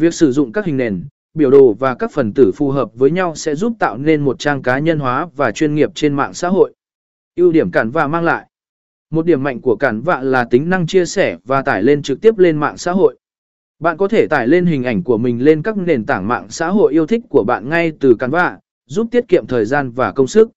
Việc sử dụng các hình nền, biểu đồ và các phần tử phù hợp với nhau sẽ giúp tạo nên một trang cá nhân hóa và chuyên nghiệp trên mạng xã hội. Ưu điểm cản vạ mang lại Một điểm mạnh của cản vạ là tính năng chia sẻ và tải lên trực tiếp lên mạng xã hội. Bạn có thể tải lên hình ảnh của mình lên các nền tảng mạng xã hội yêu thích của bạn ngay từ cản vạ, giúp tiết kiệm thời gian và công sức.